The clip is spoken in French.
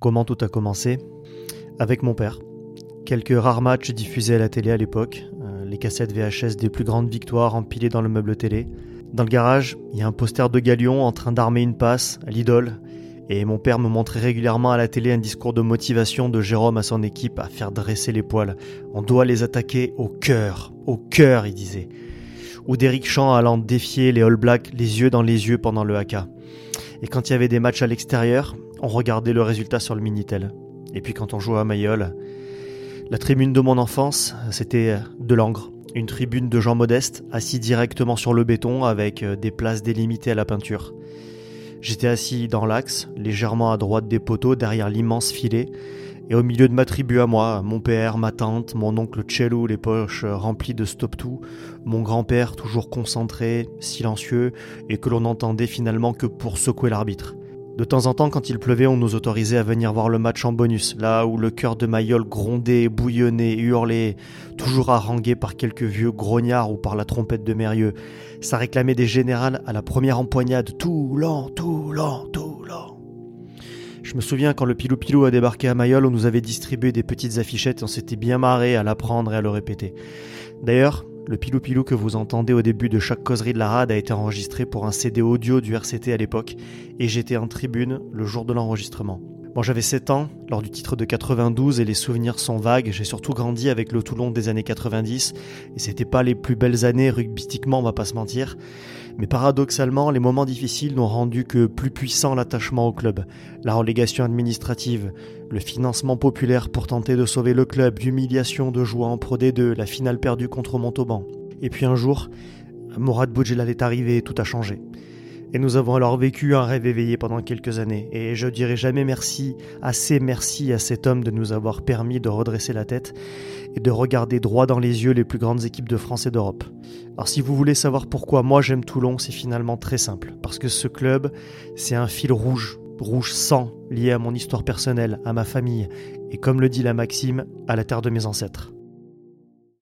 Comment tout a commencé Avec mon père. Quelques rares matchs diffusés à la télé à l'époque, euh, les cassettes VHS des plus grandes victoires empilées dans le meuble télé. Dans le garage, il y a un poster de Galion en train d'armer une passe l'idole, et mon père me montrait régulièrement à la télé un discours de motivation de Jérôme à son équipe à faire dresser les poils. On doit les attaquer au cœur, au cœur, il disait. Ou d'Eric Champ allant défier les All Blacks les yeux dans les yeux pendant le haka. Et quand il y avait des matchs à l'extérieur, on regardait le résultat sur le Minitel. Et puis quand on jouait à Mayol, la tribune de mon enfance, c'était de l'angre. Une tribune de gens modestes, assis directement sur le béton avec euh, des places délimitées à la peinture. J'étais assis dans l'axe, légèrement à droite des poteaux, derrière l'immense filet, et au milieu de ma tribu à moi, mon père, ma tante, mon oncle Cello, les poches remplies de stop-tout, mon grand-père toujours concentré, silencieux, et que l'on n'entendait finalement que pour secouer l'arbitre. De temps en temps, quand il pleuvait, on nous autorisait à venir voir le match en bonus, là où le cœur de Mayol grondait, bouillonnait, hurlait, toujours harangué par quelques vieux grognards ou par la trompette de Mérieux. Ça réclamait des générales à la première empoignade, tout lent, tout lent, tout lent. Je me souviens quand le Pilou Pilou a débarqué à Mayol, on nous avait distribué des petites affichettes et on s'était bien marré à l'apprendre et à le répéter. D'ailleurs, le pilou pilou que vous entendez au début de chaque causerie de la rade a été enregistré pour un CD audio du RCT à l'époque, et j'étais en tribune le jour de l'enregistrement. Bon, j'avais 7 ans lors du titre de 92 et les souvenirs sont vagues. J'ai surtout grandi avec le Toulon des années 90 et c'était pas les plus belles années rugbytiquement, on va pas se mentir. Mais paradoxalement, les moments difficiles n'ont rendu que plus puissant l'attachement au club. La relégation administrative, le financement populaire pour tenter de sauver le club, l'humiliation de jouer en Pro D2, la finale perdue contre Montauban. Et puis un jour, Mourad Boudjelal est arrivé et tout a changé. Et nous avons alors vécu un rêve éveillé pendant quelques années. Et je dirai jamais merci, assez merci à cet homme de nous avoir permis de redresser la tête et de regarder droit dans les yeux les plus grandes équipes de France et d'Europe. Alors si vous voulez savoir pourquoi moi j'aime Toulon, c'est finalement très simple. Parce que ce club, c'est un fil rouge, rouge sang, lié à mon histoire personnelle, à ma famille, et comme le dit la maxime, à la terre de mes ancêtres.